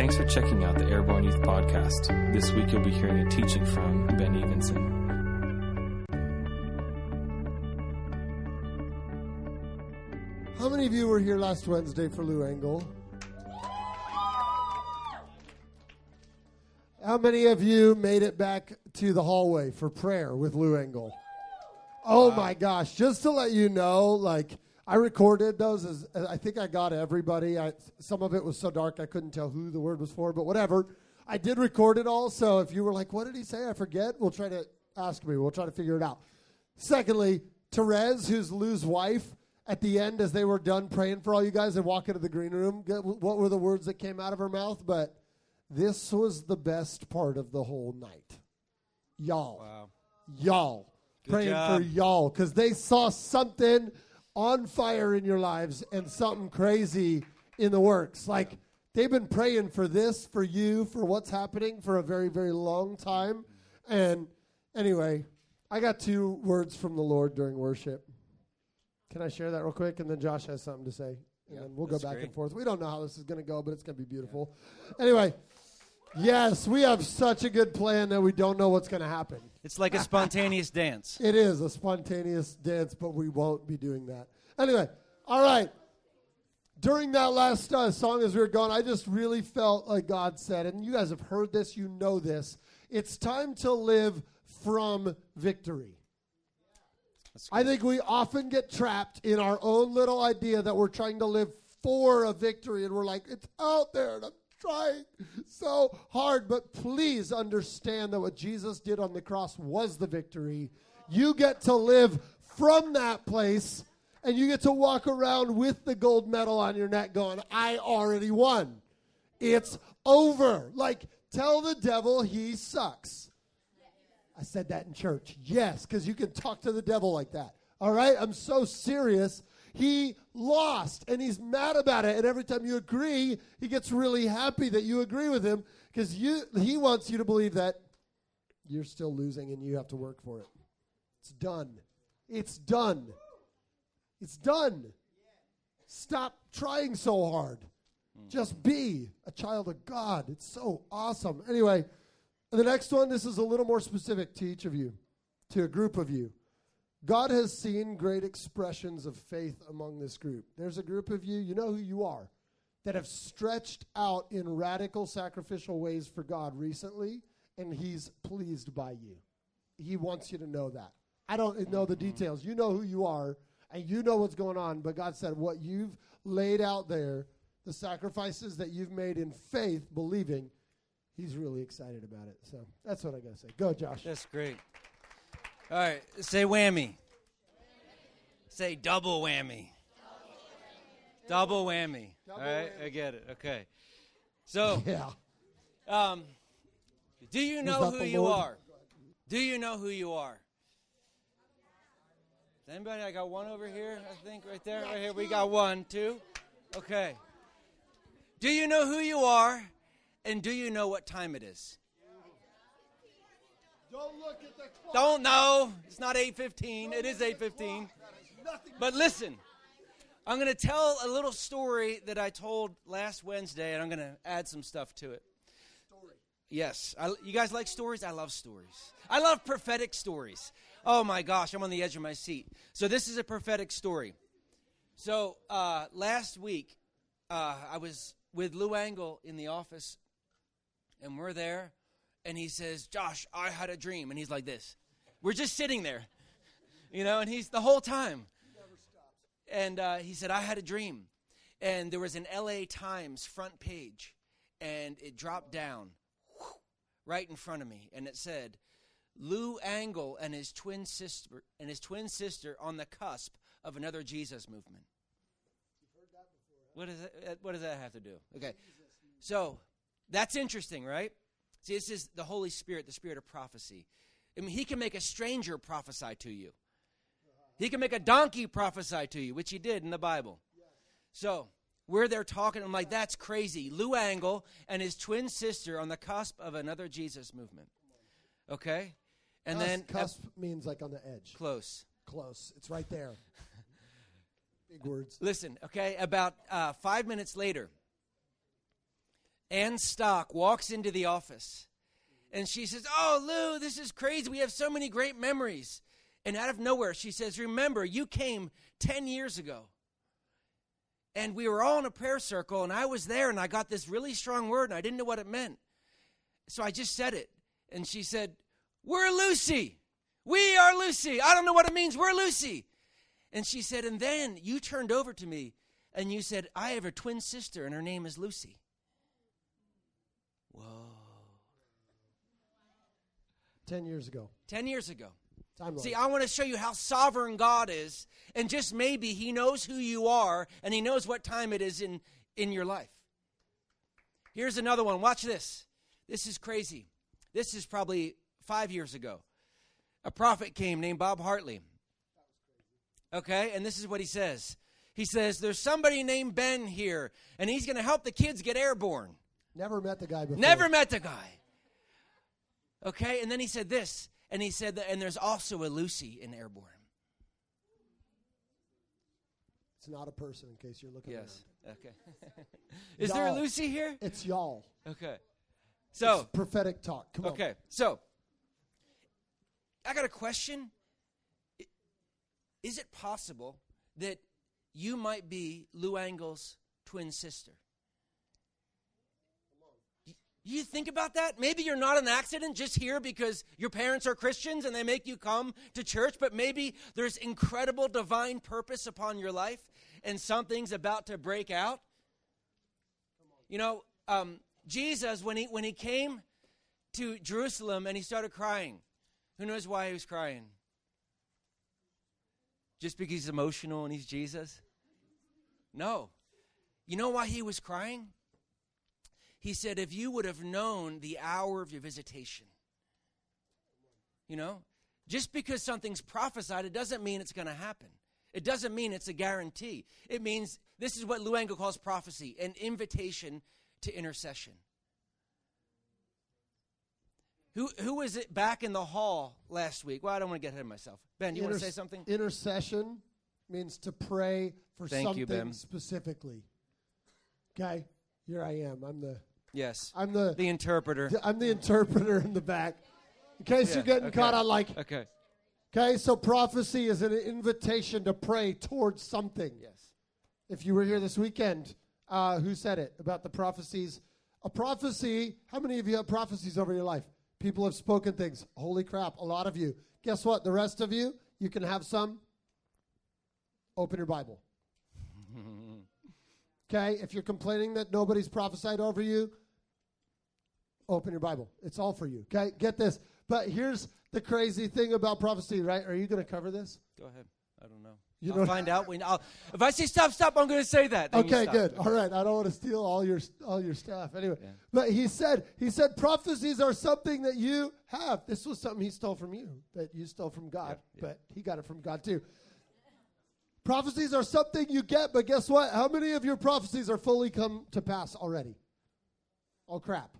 Thanks for checking out the Airborne Youth Podcast. This week you'll be hearing a teaching from Ben Evenson. How many of you were here last Wednesday for Lou Engle? How many of you made it back to the hallway for prayer with Lou Engle? Oh my gosh! Just to let you know, like I recorded those. As, I think I got everybody. I, some of it was so dark I couldn't tell who the word was for, but whatever. I did record it all. So if you were like, "What did he say?" I forget. We'll try to ask me. We'll try to figure it out. Secondly, Therese, who's Lou's wife, at the end, as they were done praying for all you guys and walk into the green room, what were the words that came out of her mouth? But this was the best part of the whole night. Y'all. Wow. Y'all. Good praying job. for y'all because they saw something on fire in your lives and something crazy in the works. Like they've been praying for this, for you, for what's happening for a very, very long time. And anyway, I got two words from the Lord during worship. Can I share that real quick? And then Josh has something to say. And Yeah, then we'll go back great. and forth. We don't know how this is going to go, but it's going to be beautiful. Anyway, yes, we have such a good plan that we don't know what's going to happen. It's like a spontaneous dance. It is a spontaneous dance, but we won't be doing that. Anyway, all right. During that last uh, song, as we were going, I just really felt like God said, and you guys have heard this, you know this. It's time to live from victory. I think we often get trapped in our own little idea that we're trying to live for a victory, and we're like, it's out there, and I'm trying so hard. But please understand that what Jesus did on the cross was the victory. You get to live from that place, and you get to walk around with the gold medal on your neck going, I already won. It's over. Like, tell the devil he sucks. I said that in church. Yes, because you can talk to the devil like that. All right? I'm so serious. He lost and he's mad about it. And every time you agree, he gets really happy that you agree with him because he wants you to believe that you're still losing and you have to work for it. It's done. It's done. It's done. Stop trying so hard. Just be a child of God. It's so awesome. Anyway, the next one, this is a little more specific to each of you, to a group of you. God has seen great expressions of faith among this group. There's a group of you, you know who you are, that have stretched out in radical sacrificial ways for God recently, and He's pleased by you. He wants you to know that. I don't know the details. You know who you are, and you know what's going on, but God said, what you've laid out there, the sacrifices that you've made in faith, believing, He's really excited about it. So that's what I got to say. Go, Josh. That's great. All right, say whammy. Say double whammy. Double whammy. All right, I get it. Okay. So, Yeah. um, do you know who you Lord? are? Do you know who you are? Does anybody? I got one over here. I think right there, right here. We got one, two. Okay. Do you know who you are, and do you know what time it is? Don't look at the clock. Don't know. It's not 8:15. It is 8:15. But listen, I'm going to tell a little story that I told last Wednesday, and I'm going to add some stuff to it. Story. Yes, I, you guys like stories? I love stories. I love prophetic stories. Oh my gosh, I'm on the edge of my seat. So this is a prophetic story. So uh, last week, uh, I was with Lou Engle in the office, and we're there, and he says, "Josh, I had a dream," and he's like this. We're just sitting there, you know, and he's the whole time. And uh, he said, "I had a dream," and there was an L.A. Times front page, and it dropped down right in front of me, and it said, "Lou Engle and his twin sister and his twin sister on the cusp of another Jesus movement." What does that, what does that have to do? Okay, so that's interesting, right? See, this is the Holy Spirit, the Spirit of prophecy. I mean, He can make a stranger prophesy to you. He can make a donkey prophesy to you, which He did in the Bible. So we're there talking. I'm like, that's crazy. Lou Engle and his twin sister on the cusp of another Jesus movement. Okay, and Cusp- then cusp means like on the edge. close. Close. It's right there. Big words. Listen, okay, about uh, five minutes later, Ann Stock walks into the office and she says, Oh, Lou, this is crazy. We have so many great memories. And out of nowhere, she says, Remember, you came 10 years ago. And we were all in a prayer circle, and I was there, and I got this really strong word, and I didn't know what it meant. So I just said it. And she said, We're Lucy. We are Lucy. I don't know what it means. We're Lucy. And she said, And then you turned over to me and you said, I have a twin sister, and her name is Lucy. 10 years ago. 10 years ago. See, I want to show you how sovereign God is, and just maybe He knows who you are, and He knows what time it is in, in your life. Here's another one. Watch this. This is crazy. This is probably five years ago. A prophet came named Bob Hartley. Okay, and this is what he says. He says, There's somebody named Ben here, and he's going to help the kids get airborne. Never met the guy before. Never met the guy. Okay, and then he said this, and he said that, and there's also a Lucy in airborne. It's not a person, in case you're looking. Yes. Okay. Is there a Lucy here? It's y'all. Okay. So, It's prophetic talk. Come on. okay. So, I got a question. Is it possible that you might be Lou Engle's twin sister? You think about that? Maybe you're not an accident just here because your parents are Christians and they make you come to church, but maybe there's incredible divine purpose upon your life and something's about to break out. You know, um, Jesus, when he, when he came to Jerusalem and he started crying, who knows why he was crying? Just because he's emotional and he's Jesus? No. You know why he was crying? He said, if you would have known the hour of your visitation, you know, just because something's prophesied, it doesn't mean it's going to happen. It doesn't mean it's a guarantee. It means this is what Lou Engle calls prophecy an invitation to intercession. Who, who was it back in the hall last week? Well, I don't want to get ahead of myself. Ben, you want to say something? Intercession means to pray for Thank something Ben. specifically. Okay, here I am. I'm the Yes. I'm the, The interpreter. I'm the interpreter in the back. In case Yeah, you're getting okay. caught on like Okay. okay, so prophecy is an invitation to pray towards something. Yes. If you were here this weekend, uh, who said it about the prophecies? A prophecy. How many of you have prophecies over your life? People have spoken things. Holy crap, a lot of you. Guess what? The rest of you, you can have some. Open your Bible. Okay, if you're complaining that nobody's prophesied over you, open your Bible. It's all for you. Okay, get this. But here's the crazy thing about prophecy, right? Are you going to cover this? Go ahead. I don't know. You I'll don't- find out when I'll, if I say stop, stop, I'm going to say that. Okay, good. All right. I don't want to steal all your all your stuff. Anyway, Yeah. but he said he said prophecies are something that you have. This was something he stole from you that you stole from God, Yeah, yeah. but he got it from God too. Prophecies are something you get, but guess what? How many of your prophecies are fully come to pass already? Oh crap.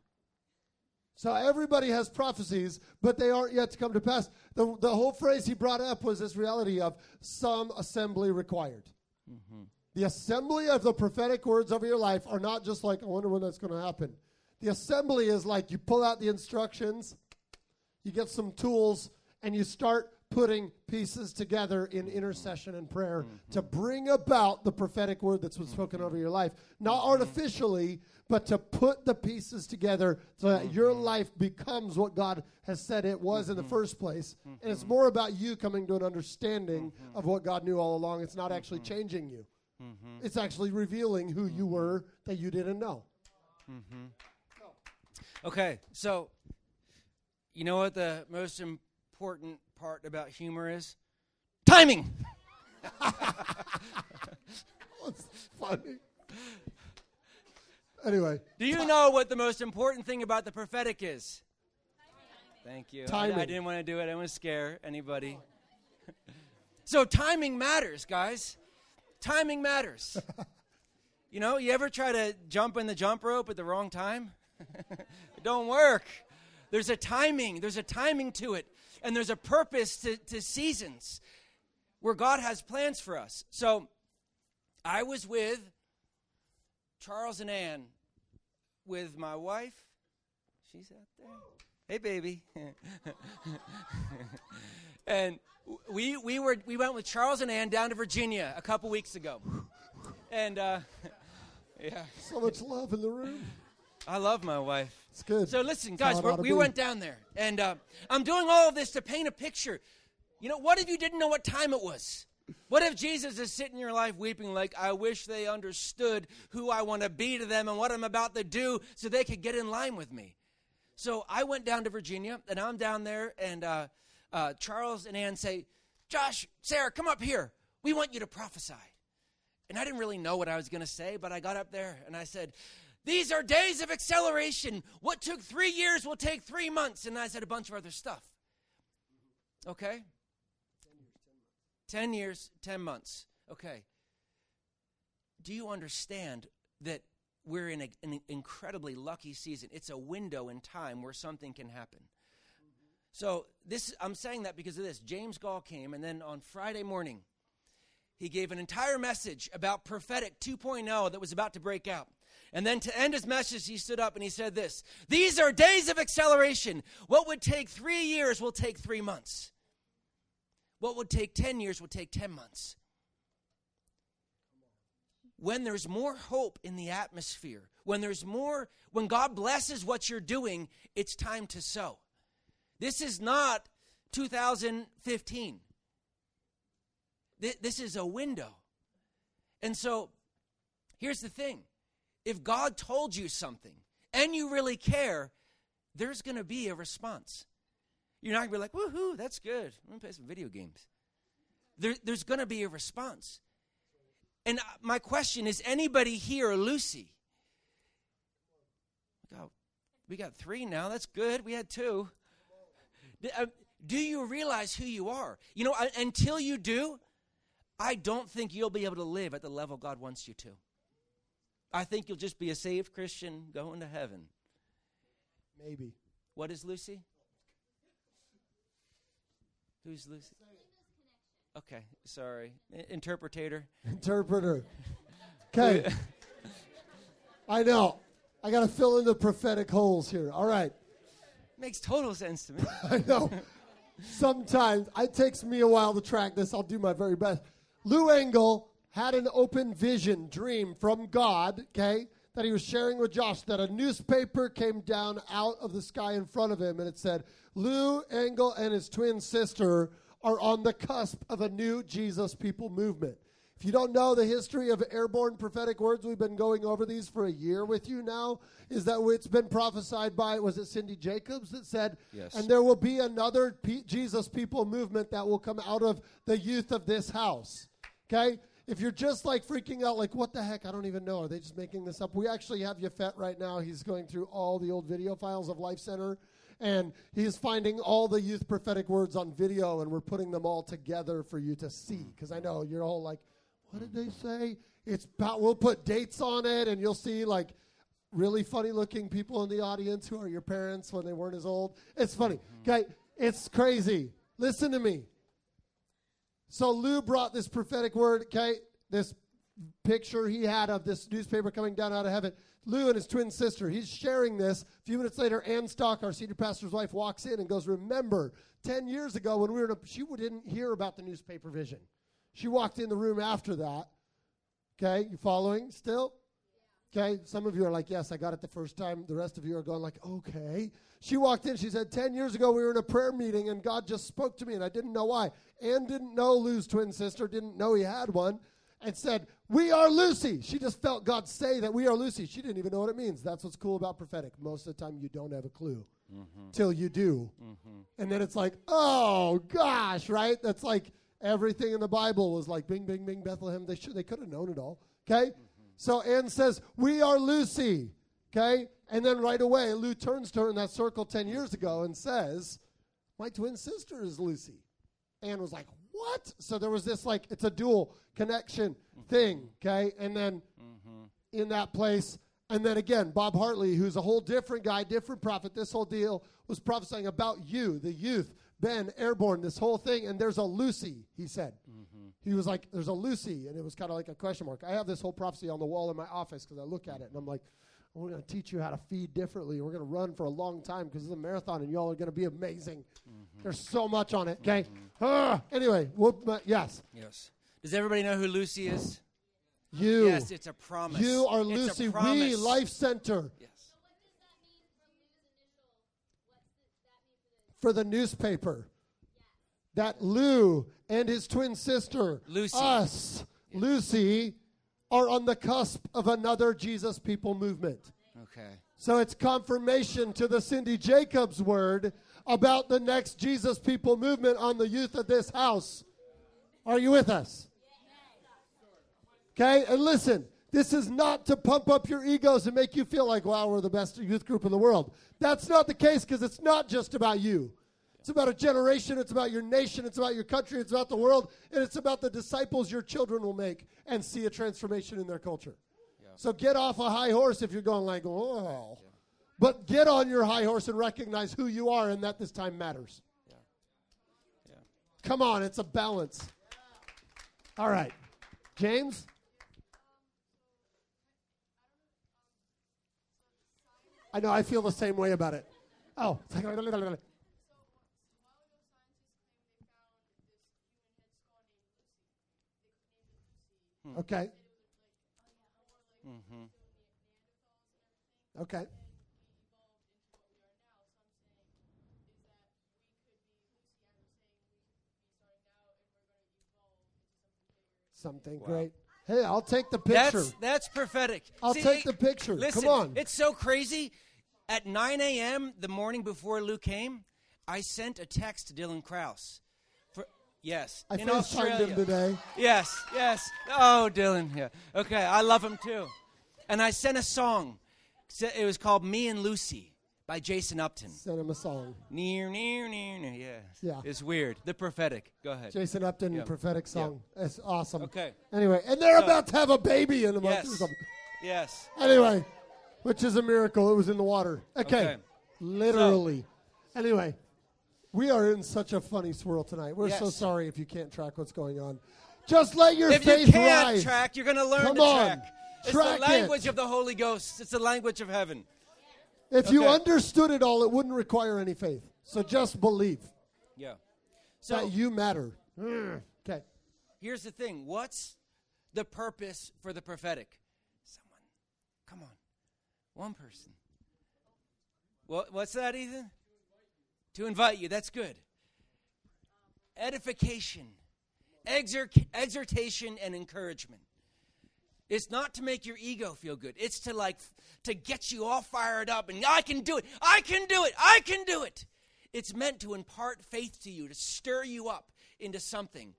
So everybody has prophecies, but they aren't yet to come to pass. The, the whole phrase he brought up was this reality of some assembly required. Mm-hmm. The assembly of the prophetic words over your life are not just like, I wonder when that's going to happen. The assembly is like you pull out the instructions, you get some tools, and you start putting pieces together in mm-hmm. intercession and prayer mm-hmm. to bring about the prophetic word that's been spoken mm-hmm. over your life. Not artificially, but to put the pieces together so that your life becomes what God has said it was in the first place. And it's more about you coming to an understanding of what God knew all along. It's not actually changing you. It's actually revealing who you were that you didn't know. Okay, so you know what the most important part about humor is? Timing. It's funny. Anyway, Do you know what the most important thing about the prophetic is? Thank you. I- I, didn't want to do it. I didn't want to scare anybody. so timing matters, guys. Timing matters. you know, you ever try to jump in the jump rope at the wrong time? it don't work. There's a timing. There's a timing to it, and there's a purpose to, to seasons where God has plans for us. So, I was with Charles and Ann with my wife. She's out there. Hey, baby. and we we were we went with Charles and Ann down to Virginia a couple weeks ago, and uh, yeah, So much love in the room. I love my wife. It's good. So listen, guys, we're, we went down there, and uh, I'm doing all of this to paint a picture. You know, what if you didn't know what time it was? What if Jesus is sitting in your life weeping like, I wish they understood who I want to be to them and what I'm about to do so they could get in line with me? So I went down to Virginia, and I'm down there, and uh, uh, Charles and Ann say, Josh, Sarah, come up here. We want you to prophesy. And I didn't really know what I was going to say, but I got up there and I said, These are days of acceleration. What took three years will take three months. And I said a bunch of other stuff. Okay? 10 years, 10 months. Okay. Do you understand that we're in a, an incredibly lucky season? It's a window in time where something can happen. So this I'm saying that because of this. James Goll came and then on Friday morning he gave an entire message about prophetic 2.0 that was about to break out. And then to end his message, he stood up and he said this These are days of acceleration. What would take three years will take three months. What would take 10 years will take 10 months. When there's more hope in the atmosphere, when there's more, when God blesses what you're doing, it's time to sow. This is not 2015. This is a window. And so here's the thing if God told you something and you really care, there's going to be a response. You're not going to be like, woohoo, that's good. I'm going to play some video games. There, there's going to be a response. And uh, my question is anybody here Lucy? We got, three now. That's good. We had two. Uh, Do you realize who you are? You know, until you do, I don't think you'll be able to live at the level God wants you to. I think you'll just be a saved Christian going to heaven. Maybe. What is Lucy? Who's Lucy? Okay, sorry. I- interpretator. Interpreter. Okay. I know. I got to fill in the prophetic holes here. All right. Makes total sense to me. I know. Sometimes it takes me a while to track this. I'll do my very best. Lou Engle had an open vision, dream from God, okay, that he was sharing with Josh that a newspaper came down out of the sky in front of him and it said, Lou Engle and his twin sister are on the cusp of a new Jesus people movement. If you don't know the history of airborne prophetic words, we've been going over these for a year with you now. Is that it's been prophesied by, was it Cindy Jacobs that said, Yes. and there will be another P- Jesus people movement that will come out of the youth of this house. Okay? If you're just like freaking out, like, what the heck? I don't even know. Are they just making this up? We actually have Yafet right now. He's going through all the old video files of Life Center, and he's finding all the youth prophetic words on video, and we're putting them all together for you to see. Because I know you're all like, what did they say? It's about, we'll put dates on it, and you'll see like really funny looking people in the audience who are your parents when they weren't as old. It's funny. Mm-hmm. Okay, it's crazy. Listen to me. So Lou brought this prophetic word, okay, this picture he had of this newspaper coming down out of heaven. Lou and his twin sister, he's sharing this. A few minutes later, Ann Stock, our senior pastor's wife, walks in and goes, Remember, 10 years ago when we were in a, she didn't hear about the newspaper vision. She walked in the room after that. Okay, you following still? Okay, some of you are like, yes, I got it the first time. The rest of you are going like, okay. She walked in, she said, 10 years ago we were in a prayer meeting and God just spoke to me and I didn't know why. Ann didn't know Lou's twin sister, didn't know he had one, and said, we are Lucy. She just felt God say that we are Lucy. She didn't even know what it means. That's what's cool about prophetic. Most of the time you don't have a clue mm-hmm. till you do. Mm-hmm. And then it's like, oh gosh, right? That's like everything in the Bible was like bing, bing, bing, Bethlehem. They should, they could have known it all. Okay? Mm-hmm. So Ann says, We are Lucy. Okay? And then right away, Lou turns to her in that circle 10 years ago and says, My twin sister is Lucy. Ann was like, What? So there was this like, it's a dual connection thing. Okay? And then in that place. And then again, Bob Hartley, who's a whole different guy, different prophet, this whole deal was prophesying about you, the youth, Ben, airborne, this whole thing. And there's a Lucy, he said. He was like, "There's a Lucy," and it was kind of like a question mark. I have this whole prophecy on the wall in my office because I look at it and I'm like, "We're going to teach you how to feed differently. We're going to run for a long time because it's a marathon, and y'all are going to be amazing. There's so much on it." Okay. Ah, anyway, whoop, my- yes, Yes. Does everybody know who Lucy is? you, Yes, it's a promise. you are It's Lucy. We promise. Life Center Yes. for the newspaper. That Lou and his twin sister, Lucy. us, Lucy, are on the cusp of another Jesus People movement. Okay. So it's confirmation to the Cindy Jacobs word about the next Jesus People movement on the youth of this house. Are you with us? Okay, and listen, this is not to pump up your egos and make you feel like, wow, we're the best youth group in the world. That's not the case because it's not just about you. It's about a generation, it's about your nation, it's about your country, it's about the world, and it's about the disciples your children will make and see a transformation in their culture. So get off a high horse if you're going like, oh. But get on your high horse and recognize who you are and that this time matters. Yeah. Come on, it's a balance. All right. James? I know, I feel the same way about it. Oh. Okay. Mm-hmm. Okay. Something Wow. great. Hey, I'll take the picture. That's that's prophetic. I'll See, take the picture. Listen, Come on. It's so crazy. At 9 a.m. the morning before Luke came, I sent a text to Dylan Kraus. Yes, I in Australia. him today. Yes, yes. Oh, Dylan. Yeah. Okay, I love him too. And I sent a song. It was called "Me and Lucy" by Jason Upton. Send him a song. Near, near, near, near. Yeah. Yeah. It's weird. The prophetic. Go ahead. Jason Upton Yeah. prophetic song. It's awesome. Okay. Anyway, and they're So- about to have a baby in a month or Yes. something. Yes. Anyway, which is a miracle. It was in the water. Okay. Okay. Literally. anyway, we are in such a funny swirl tonight. We're so sorry if you can't track what's going on. Just let your If faith you can't rise. track, you're going to learn Come to on. track. It's Track the language it. of the Holy Ghost. It's the language of heaven. If you understood it all, it wouldn't require any faith. So just believe Yeah. So that you matter. Mm. Okay. here's the thing. What's the purpose for the prophetic? Someone. Come on. One person. What, what's that, Ethan? To invite you. That's good. Edification, exhort, exhortation, and encouragement. It's not to make your ego feel good. It's to like to get you all fired up and I can do it. I can do it. I can do it. It's meant to impart faith to you, to stir you up into something.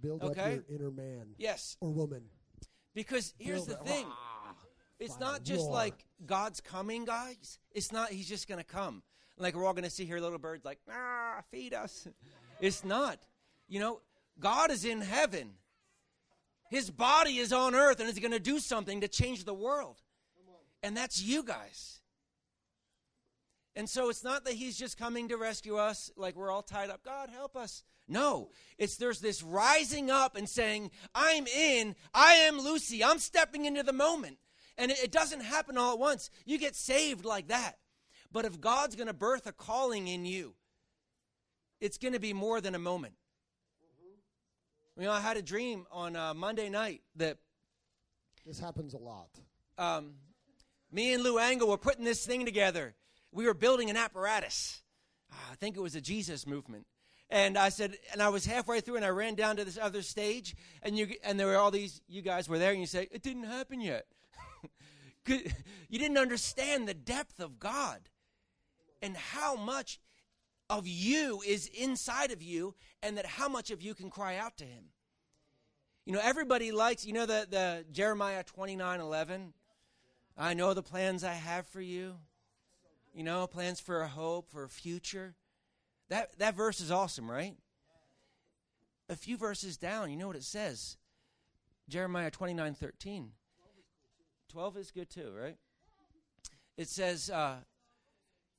Build Okay. up your inner man Yes, or woman. because here's the Build it. thing. It's not just roar. like God's coming, guys. It's not he's just going to come. Like we're all going to see here little birds like, "Ah, feed us." It's not. You know, God is in heaven. His body is on earth and is going to do something to change the world. And that's you guys. And so it's not that he's just coming to rescue us like we're all tied up. God, help us. No, it's there's this rising up and saying, I'm in, I am Lucy, I'm stepping into the moment. And it, it doesn't happen all at once. You get saved like that. But if God's going to birth a calling in you, it's going to be more than a moment. You know, I had a dream on uh, Monday night that This happens a lot. um, me and Lou Engle were putting this thing together. We were building an apparatus. Ah, I think it was a Jesus movement. And I said, and I was halfway through, and I ran down to this other stage, and you and there were all these. You guys were there, and you say it didn't happen yet. you didn't understand the depth of God and how much of you is inside of you, and that how much of you can cry out to Him. You know, everybody likes. You know the the Jeremiah twenty nine eleven. I know the plans I have for you. You know, plans for a hope, for a future. That that verse is awesome, right? A few verses down, you know what it says? Jeremiah 29 13. 12 is good too, right? It says, uh,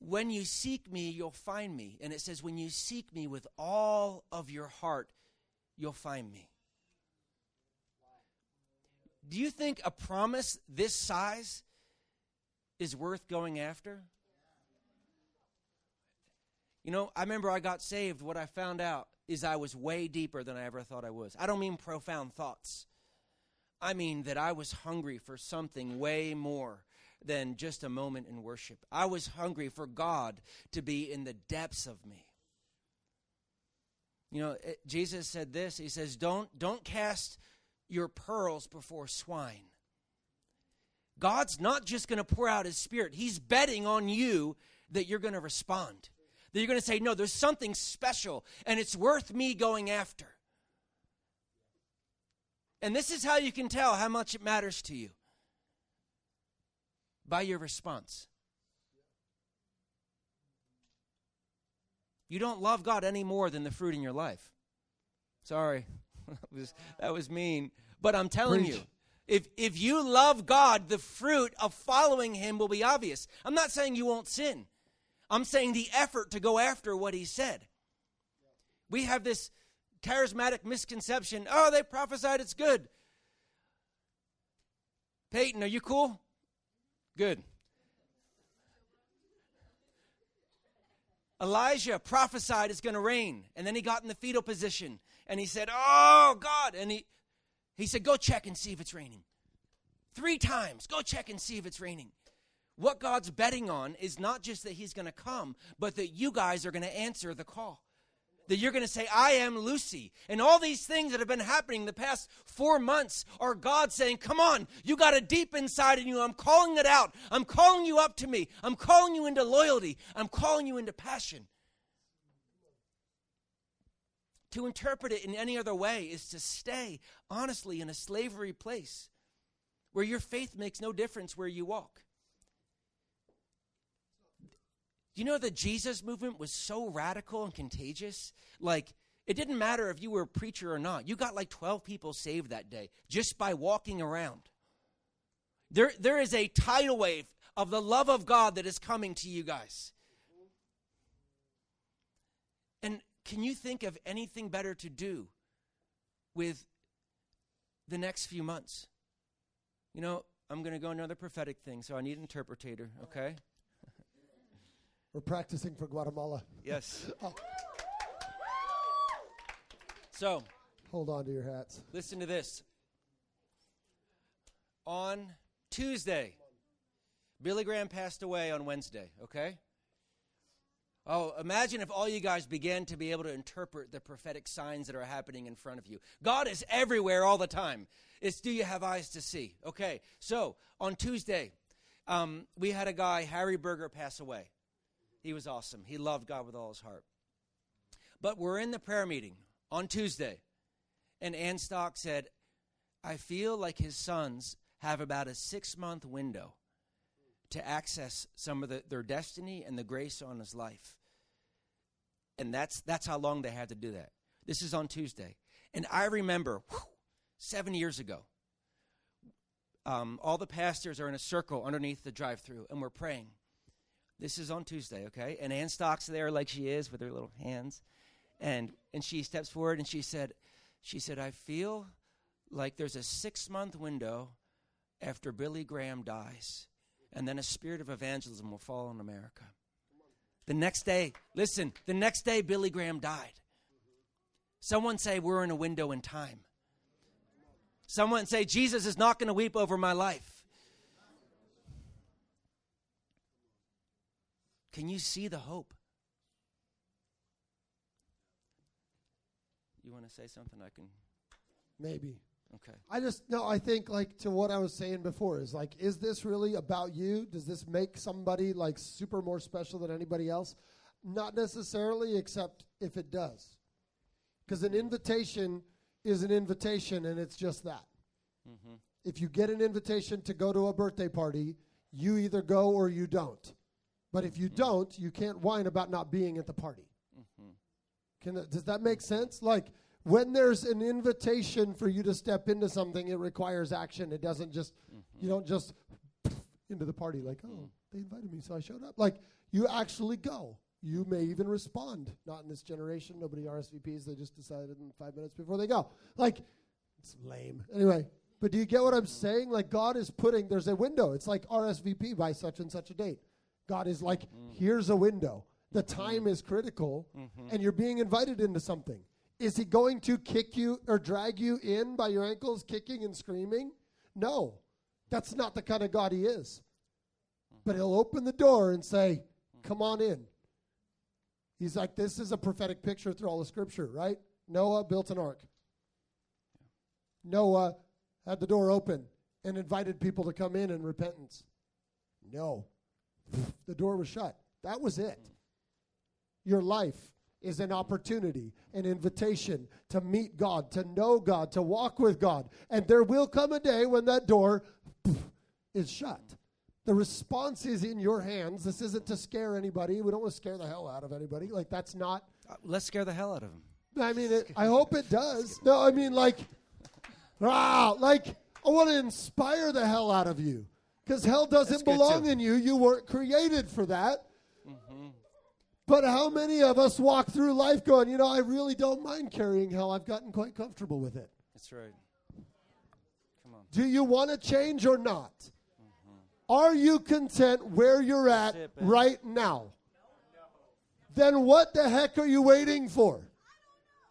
When you seek me, you'll find me. And it says, When you seek me with all of your heart, you'll find me. Do you think a promise this size is worth going after? You know, I remember I got saved. What I found out is I was way deeper than I ever thought I was. I don't mean profound thoughts, I mean that I was hungry for something way more than just a moment in worship. I was hungry for God to be in the depths of me. You know, it, Jesus said this. He says, "Don't don't cast your pearls before swine." God's not just going to pour out his spirit. He's betting on you that you're going to respond. That you're going to say, "No, there's something special and it's worth me going after." And this is how you can tell how much it matters to you by your response. You don't love God any more than the fruit in your life. Sorry, that, was, that was mean. But I'm telling Preach. you, if, if you love God, the fruit of following Him will be obvious. I'm not saying you won't sin, I'm saying the effort to go after what He said. We have this charismatic misconception oh, they prophesied, it's good. Peyton, are you cool? Good. Elijah prophesied it's going to rain, and then he got in the fetal position, and he said, "Oh God!" And he he said, "Go check and see if it's raining." Three times, go check and see if it's raining. What God's betting on is not just that He's going to come, but that you guys are going to answer the call. That you're going to say, I am Lucy. And all these things that have been happening the past four months are God saying, Come on, you got it deep inside in you. I'm calling it out. I'm calling you up to me. I'm calling you into loyalty. I'm calling you into passion. To interpret it in any other way is to stay honestly in a slavery place where your faith makes no difference where you walk. Do you know the Jesus movement was so radical and contagious? Like, it didn't matter if you were a preacher or not. You got like 12 people saved that day just by walking around. There, there is a tidal wave of the love of God that is coming to you guys. And can you think of anything better to do with the next few months? You know, I'm going to go another prophetic thing, so I need an interpreter, okay? We're practicing for Guatemala. Yes. Oh. So, Hold on to your hats. listen to this. On Tuesday, Billy Graham passed away on Wednesday, okay? Oh, imagine if all you guys began to be able to interpret the prophetic signs that are happening in front of you. God is everywhere all the time. It's do you have eyes to see? Okay, so on Tuesday, um, we had a guy, Harry Berger, pass away. He was awesome. He loved God with all his heart. But we're in the prayer meeting on Tuesday, and Ann Stock said, I feel like his sons have about a six month window to access some of the, their destiny and the grace on his life. And that's, that's how long they had to do that. This is on Tuesday. And I remember whew, seven years ago, um, all the pastors are in a circle underneath the drive through, and we're praying. This is on Tuesday, okay? And Ann Stock's there like she is with her little hands. And, and she steps forward and she said, she said, I feel like there's a six month window after Billy Graham dies, and then a spirit of evangelism will fall on America. The next day, listen, the next day Billy Graham died. Someone say we're in a window in time. Someone say Jesus is not going to weep over my life. Can you see the hope? You want to say something? I can. Maybe. Okay. I just no. I think like to what I was saying before is like, is this really about you? Does this make somebody like super more special than anybody else? Not necessarily, except if it does, because an invitation is an invitation, and it's just that. Mm-hmm. If you get an invitation to go to a birthday party, you either go or you don't. But if you don't, you can't whine about not being at the party. Mm-hmm. Can that, does that make sense? Like when there's an invitation for you to step into something, it requires action. It doesn't just mm-hmm. you don't just into the party like, oh, mm. they invited me, so I showed up. Like you actually go. You may even respond. Not in this generation. Nobody RSVPs. They just decided in five minutes before they go. Like it's lame. Anyway, But do you get what I'm mm. saying? Like God is putting there's a window. It's like RSVP by such and such a date. God is like, mm. here's a window. The mm-hmm. time is critical, mm-hmm. and you're being invited into something. Is he going to kick you or drag you in by your ankles, kicking and screaming? No. That's not the kind of God he is. But he'll open the door and say, Come on in. He's like, This is a prophetic picture through all the scripture, right? Noah built an ark. Noah had the door open and invited people to come in in repentance. No. The door was shut. That was it. Your life is an opportunity, an invitation to meet God, to know God, to walk with God. And there will come a day when that door is shut. The response is in your hands. This isn't to scare anybody. We don't want to scare the hell out of anybody. Like, that's not. Uh, let's scare the hell out of him. I mean, it, I hope it does. No, I mean, like, ah, like, I want to inspire the hell out of you. Because hell doesn't belong too. in you. You weren't created for that. Mm-hmm. But how many of us walk through life going, you know, I really don't mind carrying hell. I've gotten quite comfortable with it. That's right. Come on. Do you want to change or not? Mm-hmm. Are you content where you're at it, right now? Then what the heck are you waiting for?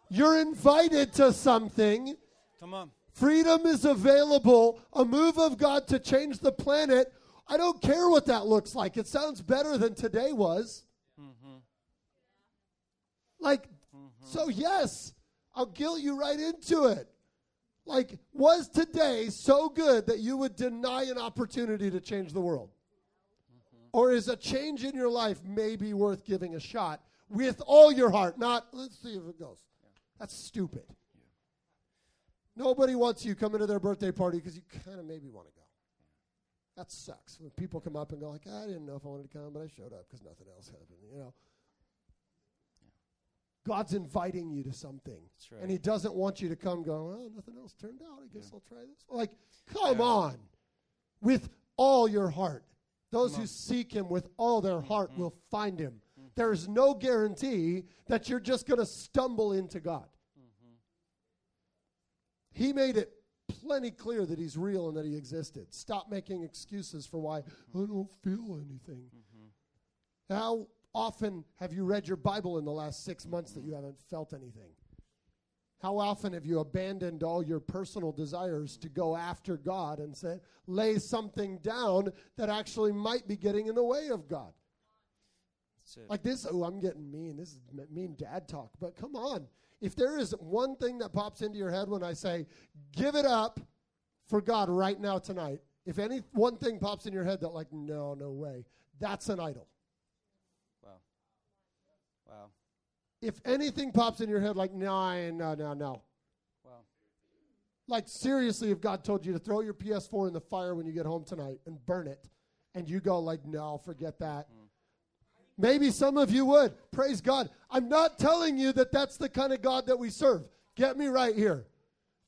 You're invited to something. Come on. Freedom is available. A move of God to change the planet. I don't care what that looks like. It sounds better than today was. Mm-hmm. Like, mm-hmm. so yes, I'll guilt you right into it. Like, was today so good that you would deny an opportunity to change the world? Mm-hmm. Or is a change in your life maybe worth giving a shot with all your heart? Not, let's see if it goes. That's stupid. Nobody wants you coming to their birthday party because you kind of maybe want to go. That sucks. When people come up and go like, I didn't know if I wanted to come, but I showed up because nothing else happened. You know. God's inviting you to something, That's right. and He doesn't want you to come. Go, well, nothing else turned out. I guess I'll try this. Like, come Yeah. on, with all your heart. Those Come who on. seek Him with all their heart Mm-hmm. will find Him. There is no guarantee that you're just going to stumble into God. Mm-hmm. He made it plenty clear that he's real and that he existed. Stop making excuses for why I don't feel anything. How often have you read your Bible in the last six months that you haven't felt anything? How often have you abandoned all your personal desires to go after God and say, lay something down that actually might be getting in the way of God? Like this, oh, I'm getting mean. This is mean dad talk. But come on. If there is one thing that pops into your head when I say, give it up for God right now tonight, if any one thing pops in your head that, like, no, no way, that's an idol. wow. Wow. If anything pops in your head, like, no, no, no, no. Wow. Like, seriously, if God told you to throw your PS4 in the fire when you get home tonight and burn it, and you go, like, no, forget that. Hmm. Maybe some of you would. Praise God. I'm not telling you that that's the kind of God that we serve. Get me right here.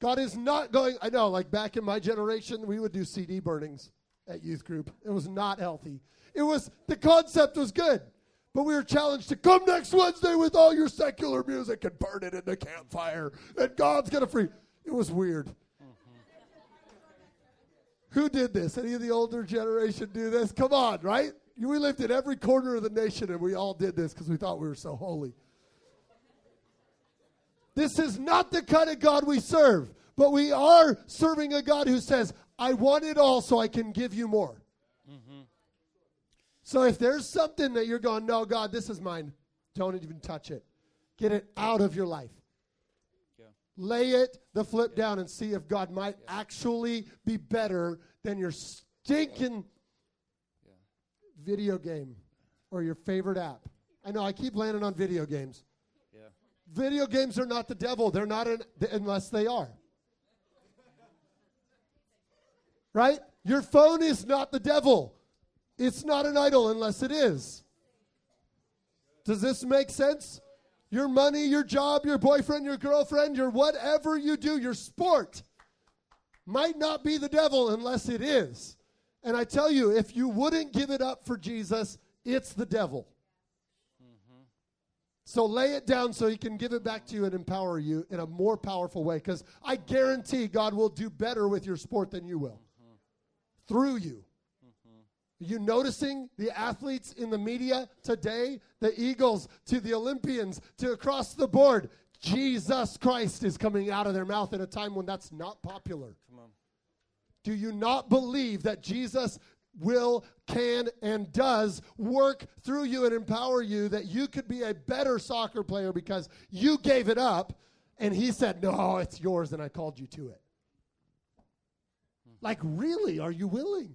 God is not going, I know, like back in my generation, we would do CD burnings at youth group. It was not healthy. It was, the concept was good, but we were challenged to come next Wednesday with all your secular music and burn it in the campfire, and God's going to free. It was weird. Mm-hmm. Who did this? Any of the older generation do this? Come on, right? We lived in every corner of the nation and we all did this because we thought we were so holy. This is not the kind of God we serve, but we are serving a God who says, I want it all so I can give you more. So if there's something that you're going, no, God, this is mine, don't even touch it. Get it out of your life. Yeah. Lay it the flip down and see if God might actually be better than your stinking video game or your favorite app. I know I keep landing on video games. Yeah. Video games are not the devil. They're not in, th- unless they are. Right? Your phone is not the devil. It's not an idol unless it is. Does this make sense? Your money, your job, your boyfriend, your girlfriend, your whatever you do, your sport might not be the devil unless it is. And I tell you, if you wouldn't give it up for Jesus, it's the devil. Mm-hmm. So lay it down so he can give it back to you and empower you in a more powerful way. Because I guarantee God will do better with your sport than you will. Mm-hmm. Through you. Are you noticing the athletes in the media today? The Eagles to the Olympians to across the board. Jesus Christ is coming out of their mouth at a time when that's not popular. Do you not believe that Jesus will, can, and does work through you and empower you that you could be a better soccer player because you gave it up and he said, No, it's yours, and I called you to it? Like, really? Are you willing?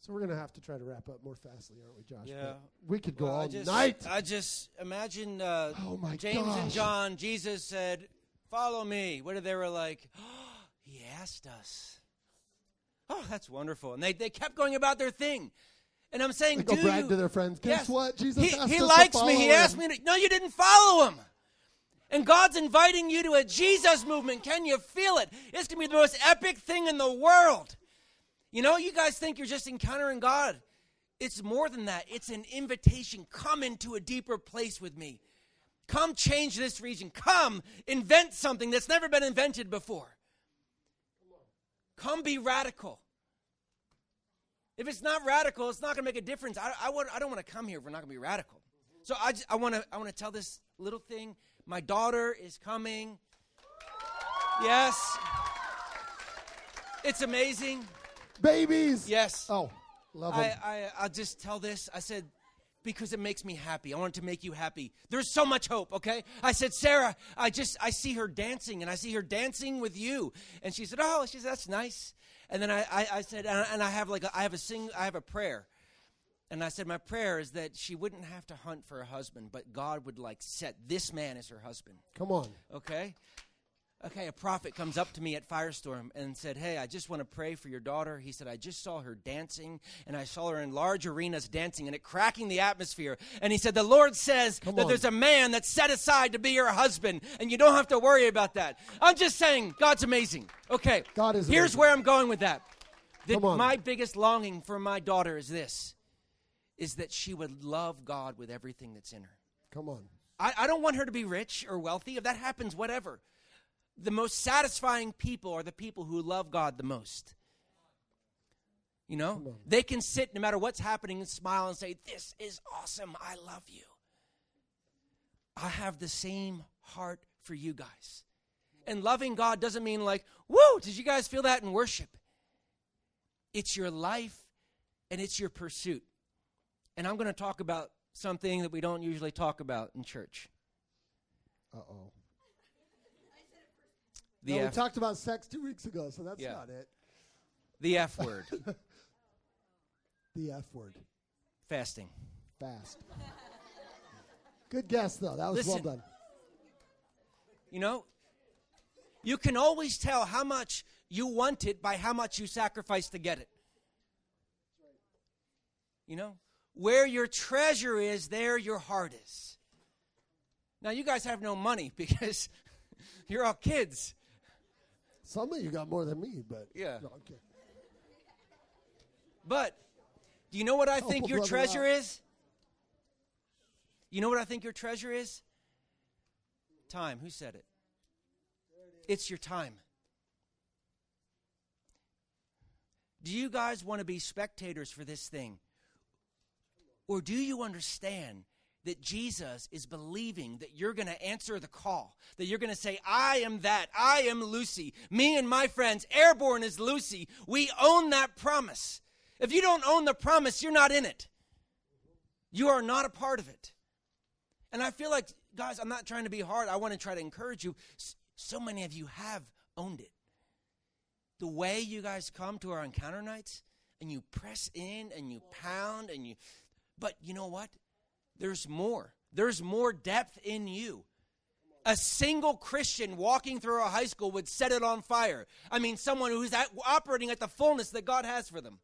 So we're going to have to try to wrap up more fastly, aren't we, Josh? Yeah. But we could go Well, all I just, night. I just imagine uh, Oh, my James and. John. Jesus said, "Follow me." What if they were like? Asked us. Oh, that's wonderful. And they, they kept going about their thing. And I'm saying, They go brag you, to their friends. Guess Yes. what? Jesus he, he likes me. He him." asked me to. No, you didn't follow him. And God's inviting you to a Jesus movement. Can you feel it? It's going to be the most epic thing in the world. You know, you guys think you're just encountering God. It's more than that. It's an invitation. Come into a deeper place with me. Come change this region. Come invent something that's never been invented before. Come be radical. If it's not radical, it's not going to make a difference. I, I, would, I don't want to come here if we're not going to be radical. So I, just, I want to I want to tell this little thing. My daughter is coming. Yes. It's amazing. Babies. Yes. Oh, love them. I, I, I'll just tell this. I said, because it makes me happy. I want to make you happy. There's so much hope, okay? I said, Sarah, I just, I see her dancing, and I see her dancing with you. And she said, oh, she said, that's nice. And then I, I, I said, and I, and I have like, a, I have a sing, I have a prayer. And I said, my prayer is that she wouldn't have to hunt for a husband, but God would like set this man as her husband. Come on. Okay? Okay, a prophet comes up to me at Firestorm and said, Hey, I just want to pray for your daughter. He said, I just saw her dancing, and I saw her in large arenas dancing and it cracking the atmosphere. And he said, The Lord says Come that on. there's a man that's set aside to be your husband, and you don't have to worry about that. I'm just saying, God's amazing. Okay, God is here's amazing. where I'm going with that. On. my biggest longing for my daughter is this is that she would love God with everything that's in her. Come on. I, I don't want her to be rich or wealthy. If that happens, whatever. The most satisfying people are the people who love God the most. You know? They can sit no matter what's happening and smile and say, This is awesome. I love you. I have the same heart for you guys. And loving God doesn't mean like, woo, did you guys feel that in worship? It's your life and it's your pursuit. And I'm going to talk about something that we don't usually talk about in church. Uh oh. The No, we talked about sex two weeks ago, so that's Yeah. not it. the F word, The F word. fasting. Fast. Good guess, though. That was Listen. well done. You know, you can always tell how much you want it by how much you sacrifice to get it. You know, where your treasure is, there your heart is. Now, you guys have no money because you're all kids. Some of you got more than me, but Yeah. No, okay. But do you know what I Help think your treasure out. is? You know what I think your treasure is? Time. Who said it? It's your time. Do you guys want to be spectators for this thing? Or do you understand that Jesus is believing that you're going to answer the call? That you're going to say, I am that. I am Lucy. Me and my friends, airborne is Lucy. We own that promise. If you don't own the promise, you're not in it. You are not a part of it. And I feel like, guys, I'm not trying to be hard. I want to try to encourage you. So many of you have owned it. The way you guys come to our encounter nights and you press in and you pound and you, but you know what? There's more. There's more depth in you. A single Christian walking through a high school would set it on fire. I mean, someone who's at, operating at the fullness that God has for them.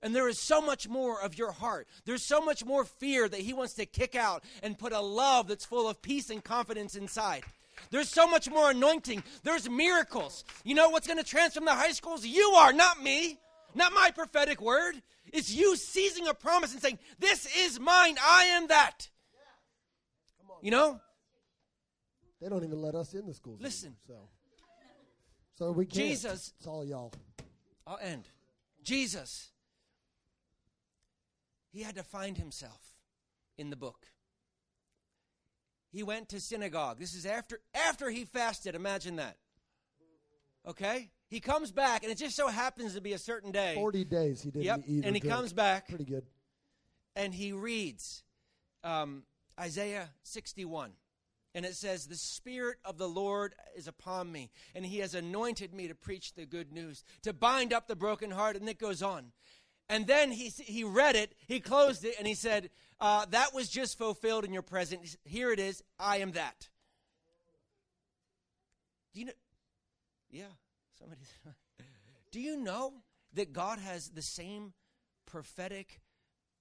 And there is so much more of your heart. There's so much more fear that He wants to kick out and put a love that's full of peace and confidence inside. There's so much more anointing. There's miracles. You know what's going to transform the high schools? You are, not me, not my prophetic word. It's you seizing a promise and saying, This is mine. I am that. You know? They don't even let us in the schools. Listen. anymore, so, so we can't. Jesus- It's all y'all. I'll end. Jesus, he had to find himself in the book. He went to synagogue. This is after after he fasted. Imagine that. Okay? He comes back, and it just so happens to be a certain day. Forty days he didn't Yep. eat. And he drink. comes back, Pretty good. and he reads um, Isaiah 61. And it says, The Spirit of the Lord is upon me, and He has anointed me to preach the good news, to bind up the broken heart. And it goes on. And then he, he read it, he closed it, and he said, uh, That was just fulfilled in your presence. Here it is. I am that. Do you know? Yeah, somebody. Do you know that God has the same prophetic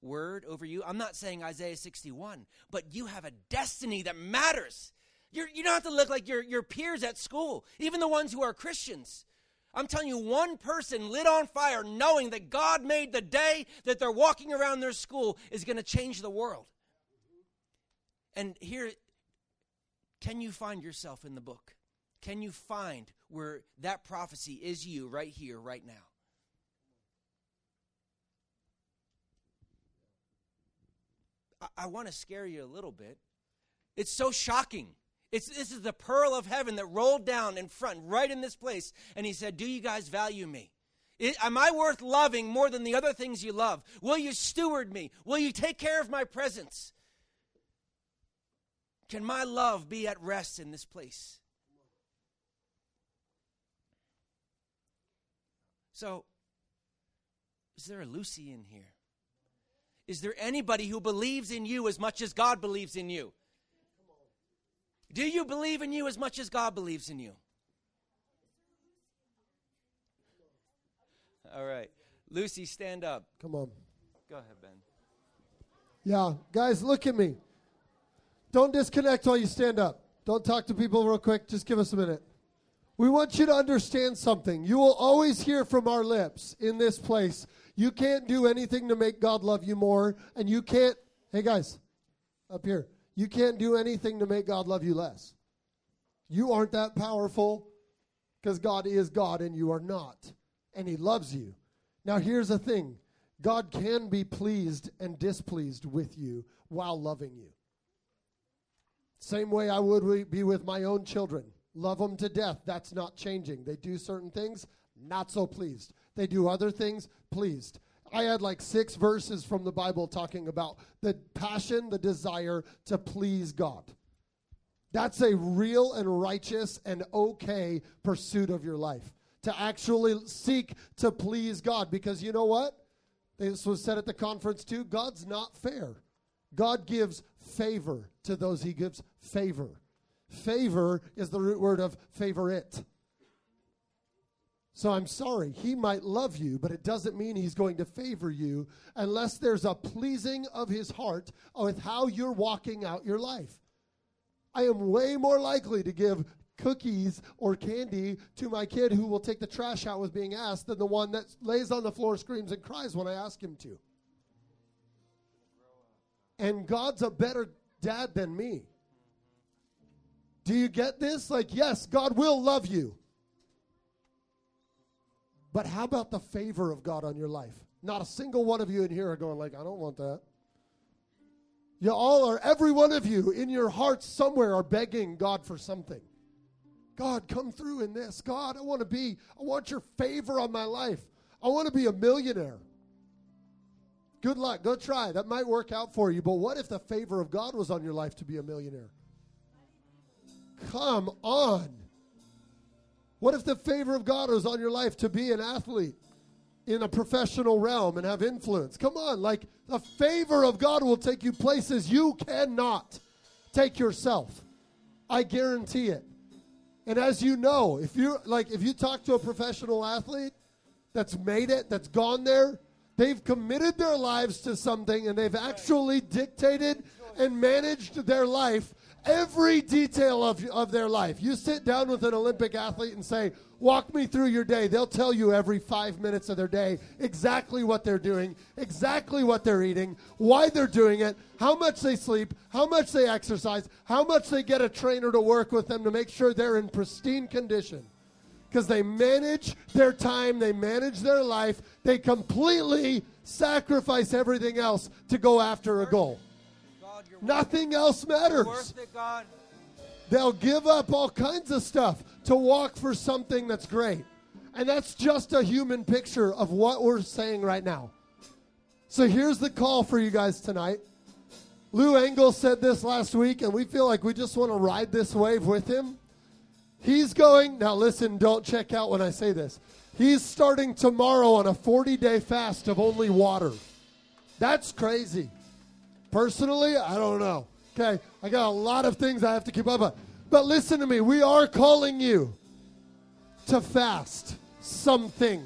word over you. I'm not saying Isaiah 61, but you have a destiny that matters. You're, you don't have to look like your, your peers at school, even the ones who are Christians. I'm telling you, one person lit on fire knowing that God made the day that they're walking around their school is going to change the world. And here, can you find yourself in the book? Can you find where that prophecy is you right here, right now? I, I want to scare you a little bit. It's so shocking. It's, this is the pearl of heaven that rolled down in front, right in this place. And he said, Do you guys value me? I- am I worth loving more than the other things you love? Will you steward me? Will you take care of my presence? Can my love be at rest in this place? So, is there a Lucy in here? Is there anybody who believes in you as much as God believes in you? Do you believe in you as much as God believes in you? All right. Lucy, stand up. Come on. Go ahead, Ben. Yeah, guys, look at me. Don't disconnect while you stand up. Don't talk to people real quick. Just give us a minute. We want you to understand something. You will always hear from our lips in this place. You can't do anything to make God love you more, and you can't, hey guys, up here, you can't do anything to make God love you less. You aren't that powerful because God is God and you are not, and He loves you. Now, here's the thing God can be pleased and displeased with you while loving you. Same way I would be with my own children. Love them to death. That's not changing. They do certain things, not so pleased. They do other things, pleased. I had like six verses from the Bible talking about the passion, the desire to please God. That's a real and righteous and okay pursuit of your life. To actually seek to please God. Because you know what? This was said at the conference too. God's not fair. God gives favor to those he gives favor. Favor is the root word of favorite. So I'm sorry, he might love you, but it doesn't mean he's going to favor you unless there's a pleasing of his heart with how you're walking out your life. I am way more likely to give cookies or candy to my kid who will take the trash out with being asked than the one that lays on the floor, screams, and cries when I ask him to. And God's a better dad than me. Do you get this? Like, yes, God will love you. But how about the favor of God on your life? Not a single one of you in here are going like, I don't want that. You all are, every one of you in your hearts somewhere are begging God for something. God, come through in this. God, I want to be, I want your favor on my life. I want to be a millionaire. Good luck. Go try. That might work out for you. But what if the favor of God was on your life to be a millionaire? Come on. What if the favor of God is on your life to be an athlete in a professional realm and have influence? Come on, like the favor of God will take you places you cannot take yourself. I guarantee it. And as you know, if you like if you talk to a professional athlete that's made it, that's gone there, They've committed their lives to something and they've actually dictated and managed their life, every detail of, of their life. You sit down with an Olympic athlete and say, Walk me through your day. They'll tell you every five minutes of their day exactly what they're doing, exactly what they're eating, why they're doing it, how much they sleep, how much they exercise, how much they get a trainer to work with them to make sure they're in pristine condition. Because they manage their time, they manage their life, they completely sacrifice everything else to go after a goal. Nothing else matters. worth it, God. They'll give up all kinds of stuff to walk for something that's great. And that's just a human picture of what we're saying right now. So here's the call for you guys tonight. Lou Engle said this last week, and we feel like we just want to ride this wave with him. He's going, now listen, don't check out when I say this. He's starting tomorrow on a 40 day fast of only water. That's crazy. Personally, I don't know. Okay, I got a lot of things I have to keep up with. But listen to me, we are calling you to fast something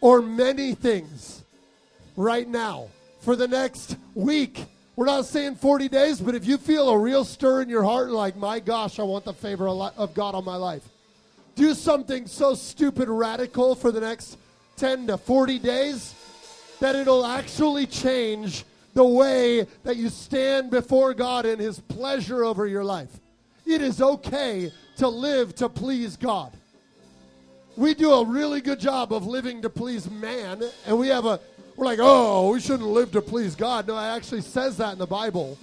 or many things right now for the next week. We're not saying 40 days, but if you feel a real stir in your heart, like, my gosh, I want the favor of God on my life, do something so stupid radical for the next 10 to 40 days that it'll actually change the way that you stand before God in His pleasure over your life. It is okay to live to please God. We do a really good job of living to please man, and we have a, we're like, oh, we shouldn't live to please God. No, it actually says that in the Bible.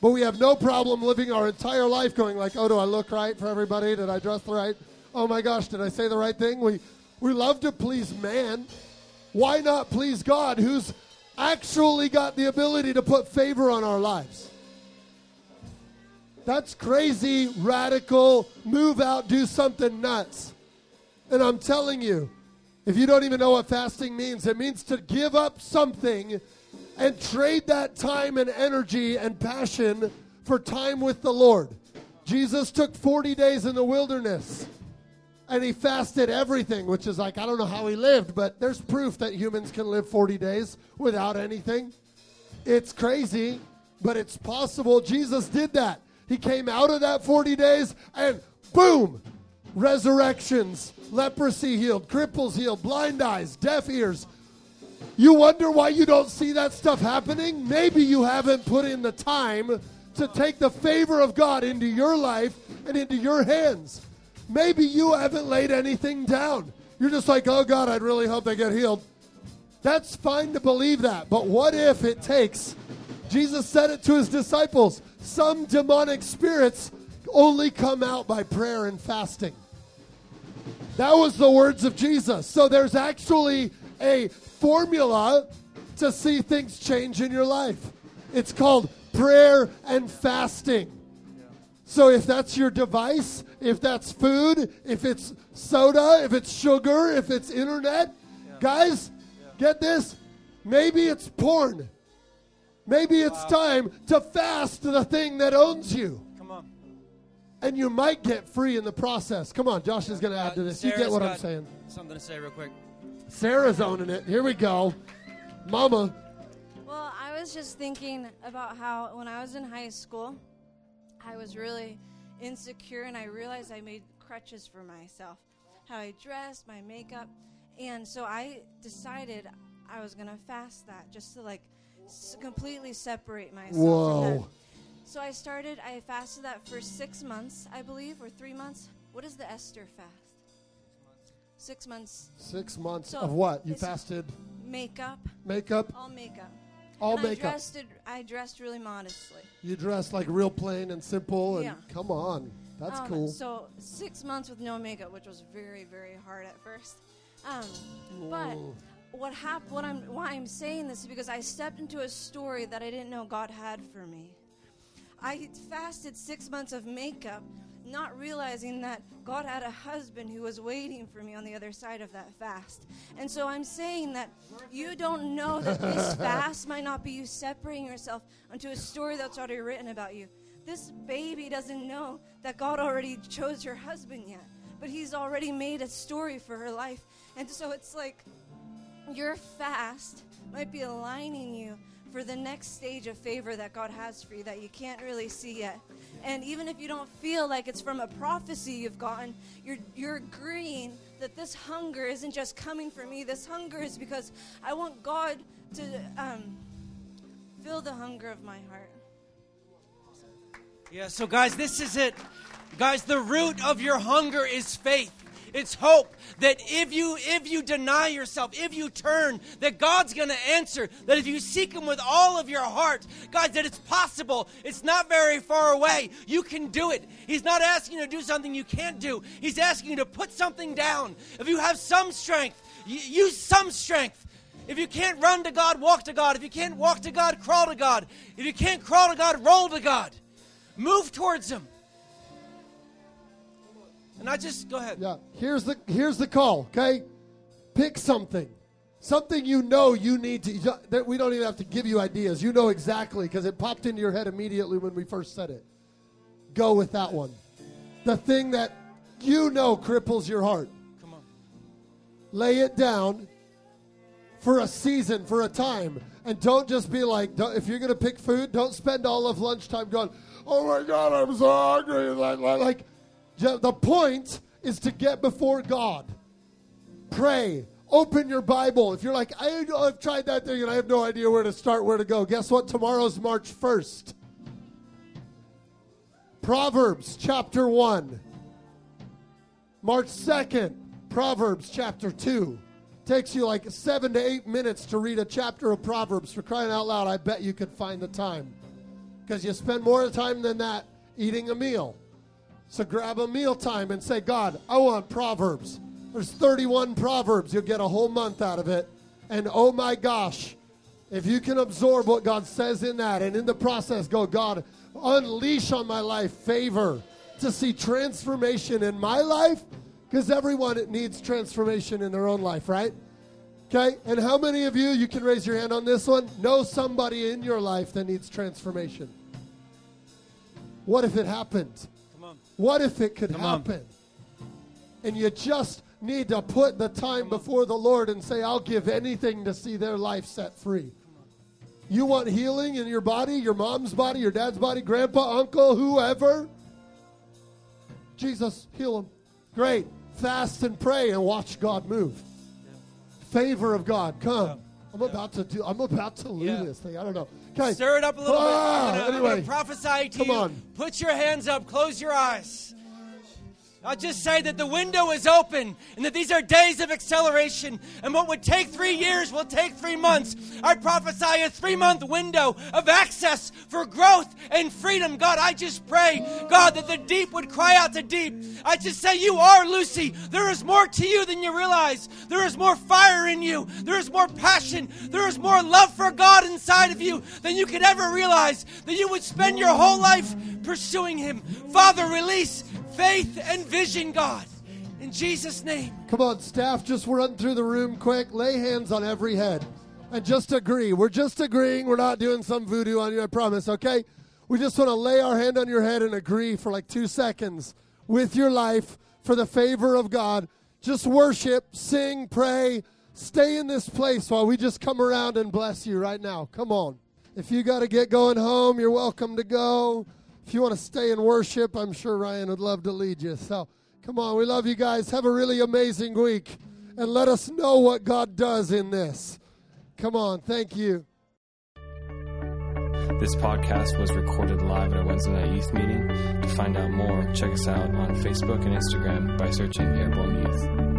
But we have no problem living our entire life going like, oh, do I look right for everybody? Did I dress the right? Oh my gosh, did I say the right thing? We, we love to please man. Why not please God, who's actually got the ability to put favor on our lives? That's crazy, radical, move out, do something nuts. And I'm telling you, if you don't even know what fasting means, it means to give up something and trade that time and energy and passion for time with the Lord. Jesus took 40 days in the wilderness and he fasted everything, which is like, I don't know how he lived, but there's proof that humans can live 40 days without anything. It's crazy, but it's possible. Jesus did that. He came out of that 40 days and boom, resurrections, leprosy healed, cripples healed, blind eyes, deaf ears. You wonder why you don't see that stuff happening? Maybe you haven't put in the time to take the favor of God into your life and into your hands. Maybe you haven't laid anything down. You're just like, oh God, I'd really hope they get healed. That's fine to believe that, but what if it takes? Jesus said it to his disciples some demonic spirits only come out by prayer and fasting. That was the words of Jesus. So there's actually a formula to see things change in your life. It's called prayer and fasting. So if that's your device, if that's food, if it's soda, if it's sugar, if it's internet, guys, get this. Maybe it's porn. Maybe it's time to fast the thing that owns you. Come on. And you might get free in the process. Come on, Josh is going to add to Uh, this. You get Sarah's what I'm saying. Something to say real quick. Sarah's owning it. Here we go. Mama. Well, I was just thinking about how when I was in high school, I was really insecure and I realized I made crutches for myself. How I dressed, my makeup. And so I decided I was going to fast that just to like s- completely separate myself from that. Whoa. So I started, I fasted that for six months, I believe, or three months. What is the Esther fast? Six months. Six months So, of what? You fasted Makeup, makeup, all makeup. All and I dressed, I dressed really modestly. You dressed like real plain and simple, and Yeah. come on, that's Um, cool. So six months with no makeup, which was very, very hard at first. Um, but what happened? What I'm why I'm saying this is because I stepped into a story that I didn't know God had for me. I fasted six months of makeup, not realizing that God had a husband who was waiting for me on the other side of that fast. And so I'm saying that you don't know that this fast might not be you separating yourself onto a story that's already written about you. This baby doesn't know that God already chose your husband yet, but He's already made a story for her life. And so it's like your fast might be aligning you for the next stage of favor that God has for you that you can't really see yet. And even if you don't feel like it's from a prophecy you've gotten, you're, you're agreeing that this hunger isn't just coming for me. This hunger is because I want God to um, fill the hunger of my heart. Yeah, so guys, this is it. Guys, the root of your hunger is faith. It's hope that if you if you deny yourself, if you turn, that God's going to answer. That if you seek him with all of your heart, guys, that it's possible. It's not very far away. You can do it. He's not asking you to do something you can't do. He's asking you to put something down. If you have some strength, use some strength. If you can't run to God, walk to God. If you can't walk to God, crawl to God. If you can't crawl to God, roll to God. Move towards him. And I just go ahead. Yeah. Here's the here's the call. Okay, pick something, something you know you need to. That we don't even have to give you ideas. You know exactly because it popped into your head immediately when we first said it. Go with that one. The thing that you know cripples your heart. Come on. Lay it down for a season, for a time, and don't just be like. if you're going to pick food, don't spend all of lunchtime going. Oh my God, I'm so hungry. Like, like the point is to get before God. Pray. Open your Bible. If you're like, I, I've tried that thing and I have no idea where to start, where to go, guess what? Tomorrow's March 1st. Proverbs chapter 1. March 2nd, Proverbs chapter 2. Takes you like seven to eight minutes to read a chapter of Proverbs. For crying out loud, I bet you could find the time. Because you spend more time than that eating a meal. So grab a meal time and say, God, I want Proverbs. There's 31 Proverbs. You'll get a whole month out of it. And oh my gosh, if you can absorb what God says in that and in the process go, God, unleash on my life favor to see transformation in my life, because everyone needs transformation in their own life, right? Okay, and how many of you, you can raise your hand on this one, know somebody in your life that needs transformation? What if it happened? What if it could Come happen? On. And you just need to put the time before the Lord and say, I'll give anything to see their life set free. You want healing in your body, your mom's body, your dad's body, grandpa, uncle, whoever? Jesus, heal them. Great. Fast and pray and watch God move. Yeah. Favor of God, come. Yeah. I'm yeah. about to do. I'm about to lose this thing. I don't know. Okay. Stir it up a little ah, bit. I'm gonna, anyway, prophesy to come you. On. Put your hands up. Close your eyes. I'll just say that the window is open and that these are days of acceleration. And what would take three years will take three months. I prophesy a three month window of access for growth and freedom. God, I just pray, God, that the deep would cry out to deep. I just say, You are Lucy. There is more to you than you realize. There is more fire in you. There is more passion. There is more love for God inside of you than you could ever realize. That you would spend your whole life pursuing Him. Father, release faith and vision, God. In Jesus' name. Come on, staff, just run through the room quick. Lay hands on every head and just agree. We're just agreeing. We're not doing some voodoo on you, I promise, okay? We just want to lay our hand on your head and agree for like two seconds with your life for the favor of God. Just worship, sing, pray, stay in this place while we just come around and bless you right now. Come on. If you got to get going home, you're welcome to go. If you want to stay in worship, I'm sure Ryan would love to lead you. So come on, we love you guys. Have a really amazing week and let us know what God does in this. Come on, thank you. This podcast was recorded live at our Wednesday night youth meeting. To find out more, check us out on Facebook and Instagram by searching Airborne Youth.